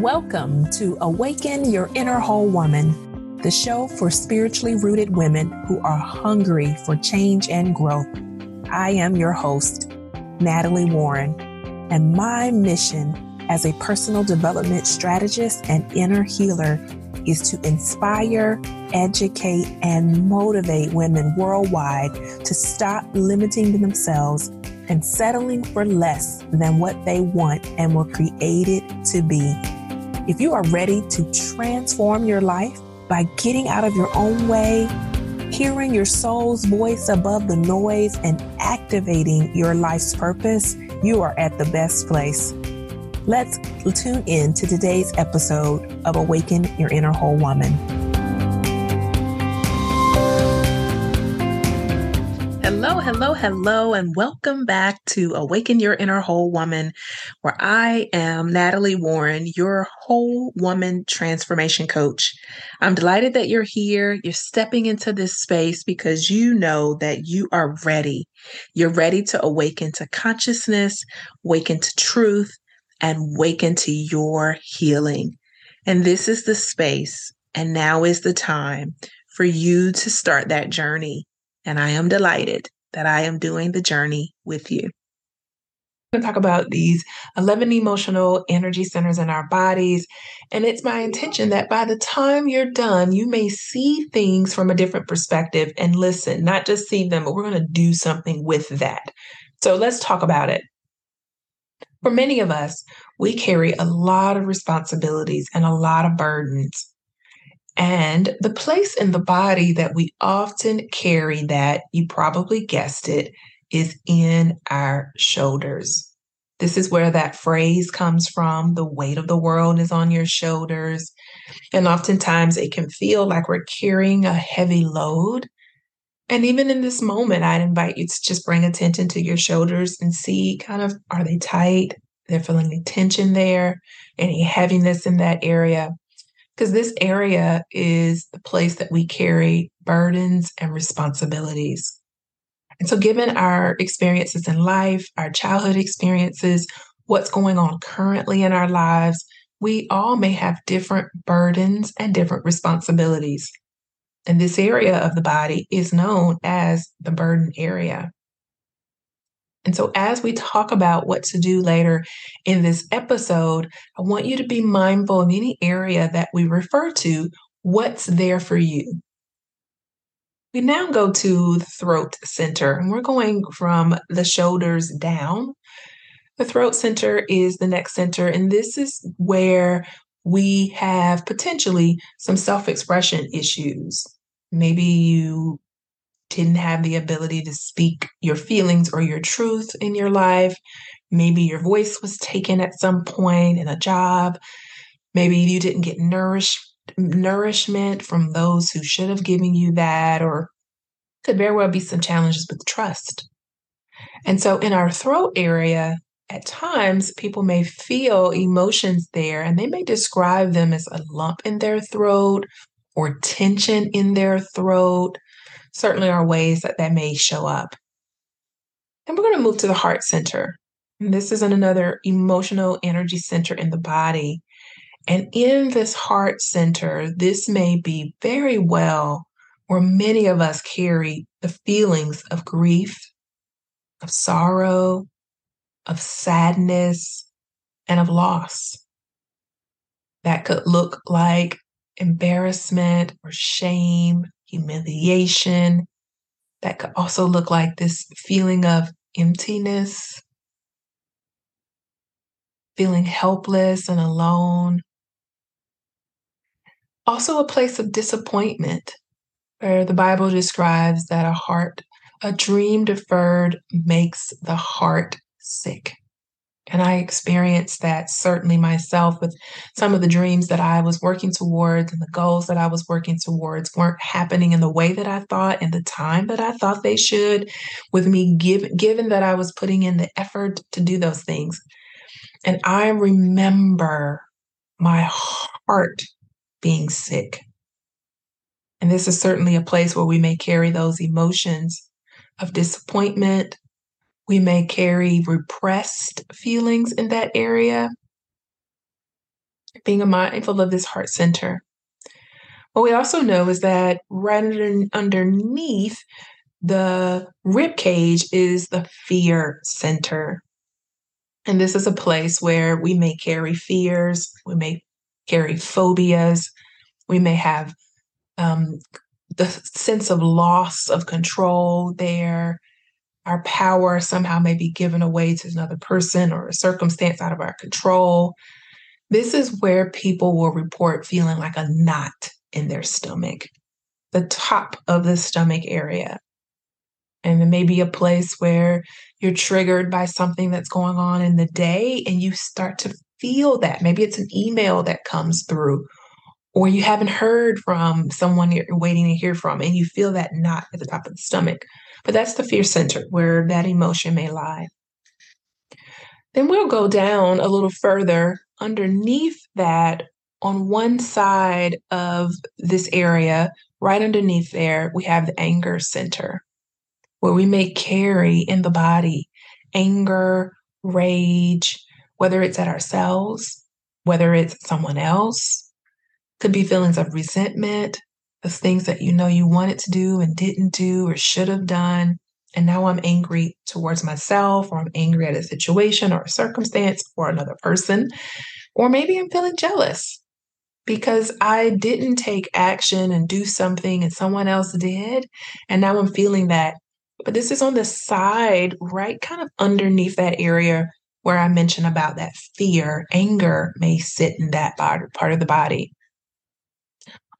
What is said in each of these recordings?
Welcome to Awaken Your Inner Whole Woman, the show for spiritually rooted women who are hungry for change and growth. I am your host, Natalie Warren, and my mission as a personal development strategist and inner healer is to inspire, educate, and motivate women worldwide to stop limiting themselves and settling for less than what they want and were created to be. If you are ready to transform your life by getting out of your own way, hearing your soul's voice above the noise, and activating your life's purpose, you are at the best place. Let's tune in to today's episode of Awaken Your Inner Whole Woman. Hello, hello, and welcome back to Awaken Your Inner Whole Woman, where I am Natalie Warren, your whole woman transformation coach. I'm delighted that you're here. You're stepping into this space because you know that you are ready. You're ready to awaken to consciousness, awaken to truth, and awaken to your healing. And this is the space, and now is the time for you to start that journey and I am delighted that I am doing the journey with you. I'm going to talk about these 11 emotional energy centers in our bodies. And it's my intention that by the time you're done, you may see things from a different perspective and listen, not just see them, but we're going to do something with that. So let's talk about it. For many of us, we carry a lot of responsibilities and a lot of burdens. And the place in the body that we often carry that, you probably guessed it, is in our shoulders. This is where that phrase comes from. The weight of the world is on your shoulders. And oftentimes it can feel like we're carrying a heavy load. And even in this moment, I'd invite you to just bring attention to your shoulders and see kind of are they tight? They're feeling the tension there, any heaviness in that area because this area is the place that we carry burdens and responsibilities. And so, given our experiences in life, our childhood experiences, what's going on currently in our lives, we all may have different burdens and different responsibilities. And this area of the body is known as the burden area. And so, as we talk about what to do later in this episode, I want you to be mindful of any area that we refer to, what's there for you. We now go to the throat center, and we're going from the shoulders down. The throat center is the next center, and this is where we have potentially some self expression issues. Maybe you didn't have the ability to speak your feelings or your truth in your life. Maybe your voice was taken at some point in a job. Maybe you didn't get nourishment from those who should have given you that or could very well be some challenges with trust. And so in our throat area, at times people may feel emotions there and they may describe them as a lump in their throat or tension in their throat certainly are ways that that may show up. And we're going to move to the heart center. And this is another emotional energy center in the body. And in this heart center, this may be very well where many of us carry the feelings of grief, of sorrow, of sadness, and of loss. That could look like embarrassment or shame humiliation. That could also look like this feeling of emptiness, feeling helpless and alone. Also, a place of disappointment, where the Bible describes that a heart, a dream deferred makes the heart sick. And I experienced that certainly myself with some of the dreams that I was working towards and the goals that I was working towards weren't happening in the way that I thought in the time that I thought they should, with me give, given that I was putting in the effort to do those things. And I remember my heart being sick. And this is certainly a place where we may carry those emotions of disappointment, we may carry repressed feelings in that area. being mindful of this heart center. What we also know is that right under, underneath the rib cage is the fear center. And this is a place where we may carry fears, we may carry phobias, we may have um, the sense of loss of control there. Our power somehow may be given away to another person or a circumstance out of our control. This is where people will report feeling like a knot in their stomach, the top of the stomach area. And it may be a place where you're triggered by something that's going on in the day and you start to feel that. Maybe it's an email that comes through, or you haven't heard from someone you're waiting to hear from, and you feel that knot at the top of the stomach. But that's the fear center where that emotion may lie. Then we'll go down a little further underneath that on one side of this area, right underneath there, we have the anger center where we may carry in the body anger, rage, whether it's at ourselves, whether it's someone else, could be feelings of resentment, of things that you know you wanted to do and didn't do or should have done. And now I'm angry towards myself, or I'm angry at a situation or a circumstance or another person. Or maybe I'm feeling jealous because I didn't take action and do something and someone else did. And now I'm feeling that. But this is on the side, right kind of underneath that area where I mentioned about that fear. Anger may sit in that part of the body.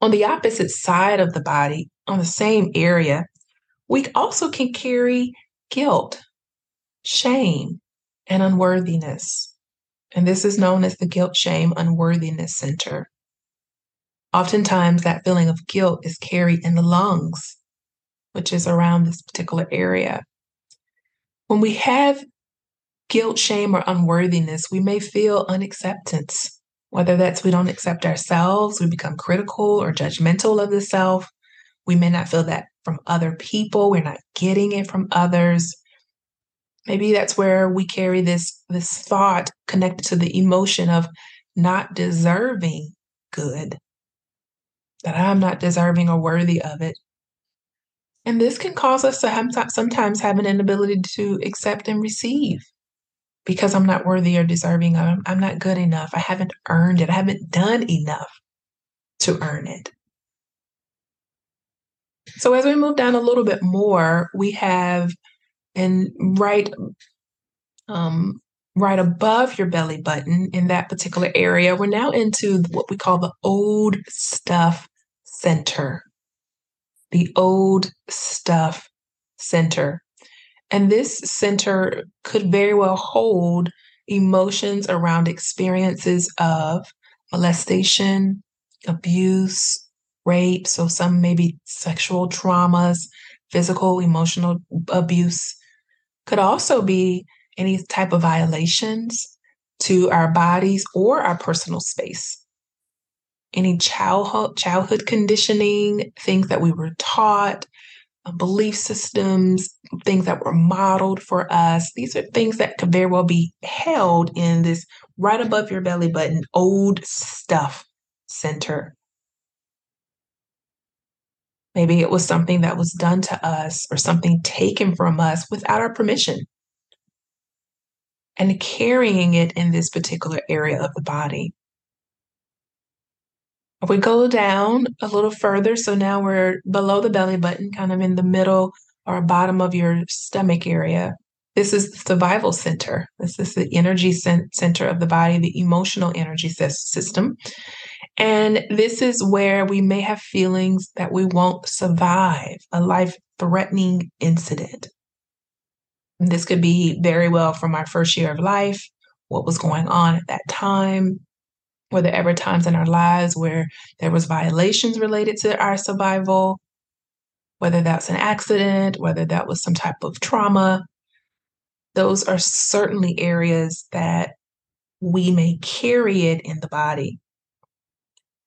On the opposite side of the body, on the same area, we also can carry guilt, shame, and unworthiness. And this is known as the guilt, shame, unworthiness center. Oftentimes, that feeling of guilt is carried in the lungs, which is around this particular area. When we have guilt, shame, or unworthiness, we may feel unacceptance, whether that's we don't accept ourselves, we become critical or judgmental of the self. We may not feel that from other people, we're not getting it from others. Maybe that's where we carry this, this thought connected to the emotion of not deserving good that I'm not deserving or worthy of it. And this can cause us to sometimes have an inability to accept and receive because I'm not worthy or deserving of it. I'm not good enough. I haven't earned it. I haven't done enough to earn it. So as we move down a little bit more, we have and right um, right above your belly button in that particular area, we're now into what we call the old stuff center, the old stuff center. And this center could very well hold emotions around experiences of molestation, abuse, rape. So, some maybe sexual traumas, physical, emotional abuse. Could also be any type of violations to our bodies or our personal space any childhood childhood conditioning, things that we were taught, Uh, belief systems, things that were modeled for us. These are things that could very well be held in this right above your belly button old stuff center. Maybe it was something that was done to us or something taken from us without our permission. And carrying it in this particular area of the body. We go down a little further, so now we're below the belly button, kind of in the middle or bottom of your stomach area. This is the survival center. This is the energy center of the body, the emotional energy system. And this is where we may have feelings that we won't survive a life threatening incident. And this could be very well from our first year of life, what was going on at that time, were there ever times in our lives where there was violations related to our survival, whether that's an accident, whether that was some type of trauma? Those are certainly areas that we may carry it in the body.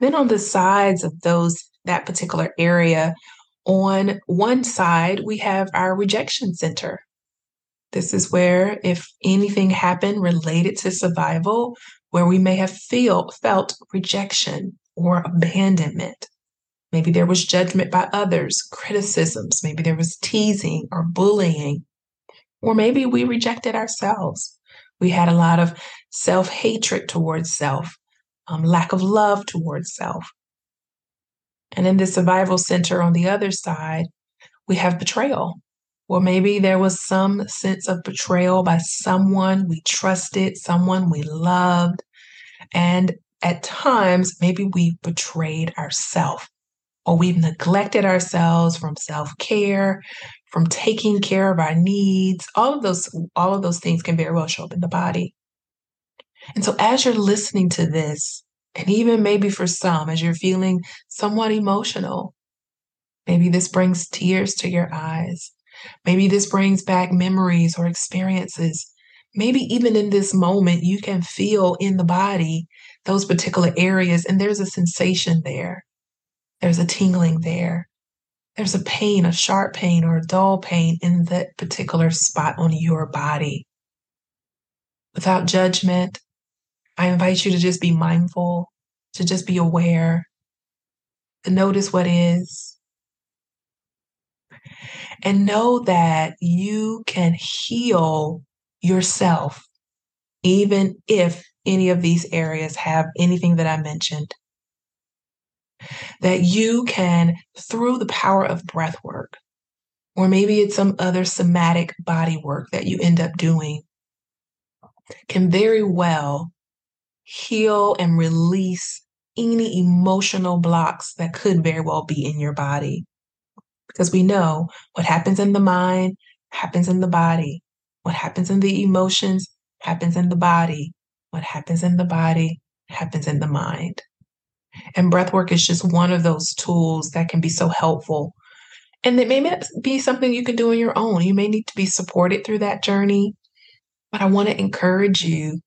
Then on the sides of those that particular area, on one side we have our rejection center. This is where if anything happened related to survival, where we may have feel, felt rejection or abandonment. Maybe there was judgment by others, criticisms. Maybe there was teasing or bullying. Or maybe we rejected ourselves. We had a lot of self hatred towards self, um, lack of love towards self. And in the survival center on the other side, we have betrayal. Or maybe there was some sense of betrayal by someone we trusted, someone we loved. And at times, maybe we betrayed ourselves or we've neglected ourselves from self-care, from taking care of our needs. All of those, all of those things can very well show up in the body. And so as you're listening to this, and even maybe for some, as you're feeling somewhat emotional, maybe this brings tears to your eyes. Maybe this brings back memories or experiences. Maybe even in this moment, you can feel in the body those particular areas, and there's a sensation there. There's a tingling there. There's a pain, a sharp pain, or a dull pain in that particular spot on your body. Without judgment, I invite you to just be mindful, to just be aware, to notice what is, and know that you can heal yourself even if any of these areas have anything that I mentioned. That you can, through the power of breath work, or maybe it's some other somatic body work that you end up doing, can very well heal and release any emotional blocks that could very well be in your body. Because we know what happens in the mind happens in the body. What happens in the emotions happens in the body. What happens in the body happens in the mind. And breath work is just one of those tools that can be so helpful. And it may not be something you can do on your own. You may need to be supported through that journey. But I want to encourage you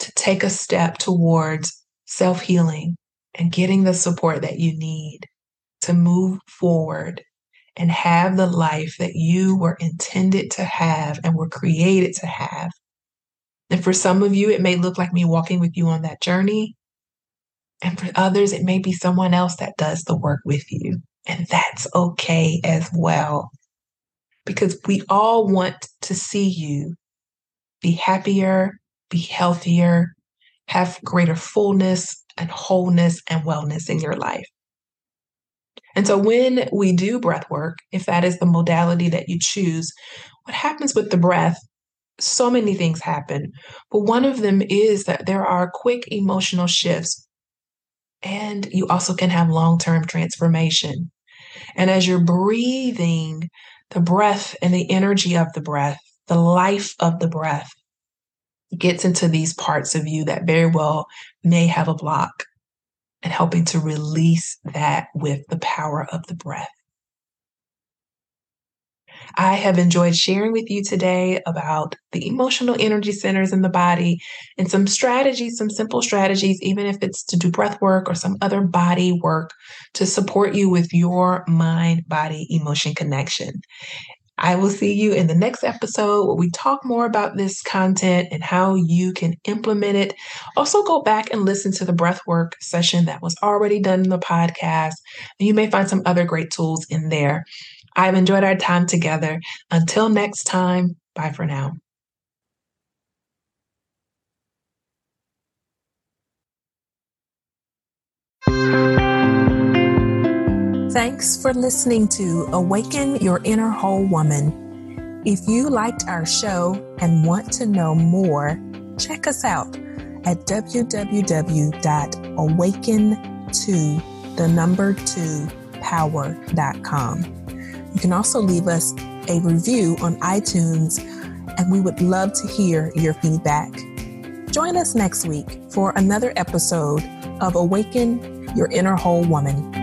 to take a step towards self healing and getting the support that you need to move forward and have the life that you were intended to have and were created to have. And for some of you, it may look like me walking with you on that journey. And for others, it may be someone else that does the work with you. And that's okay as well. Because we all want to see you be happier, be healthier, have greater fullness and wholeness and wellness in your life. And so when we do breath work, if that is the modality that you choose, what happens with the breath? So many things happen. But one of them is that there are quick emotional shifts. And you also can have long term transformation. And as you're breathing, the breath and the energy of the breath, the life of the breath gets into these parts of you that very well may have a block and helping to release that with the power of the breath. I have enjoyed sharing with you today about the emotional energy centers in the body and some strategies, some simple strategies, even if it's to do breath work or some other body work to support you with your mind body emotion connection. I will see you in the next episode where we talk more about this content and how you can implement it. Also, go back and listen to the breathwork session that was already done in the podcast. And you may find some other great tools in there. I've enjoyed our time together. Until next time, bye for now. Thanks for listening to Awaken Your Inner Whole Woman. If you liked our show and want to know more, check us out at www.awaken2 the number 2 power.com. You can also leave us a review on iTunes and we would love to hear your feedback. Join us next week for another episode of Awaken Your Inner Whole Woman.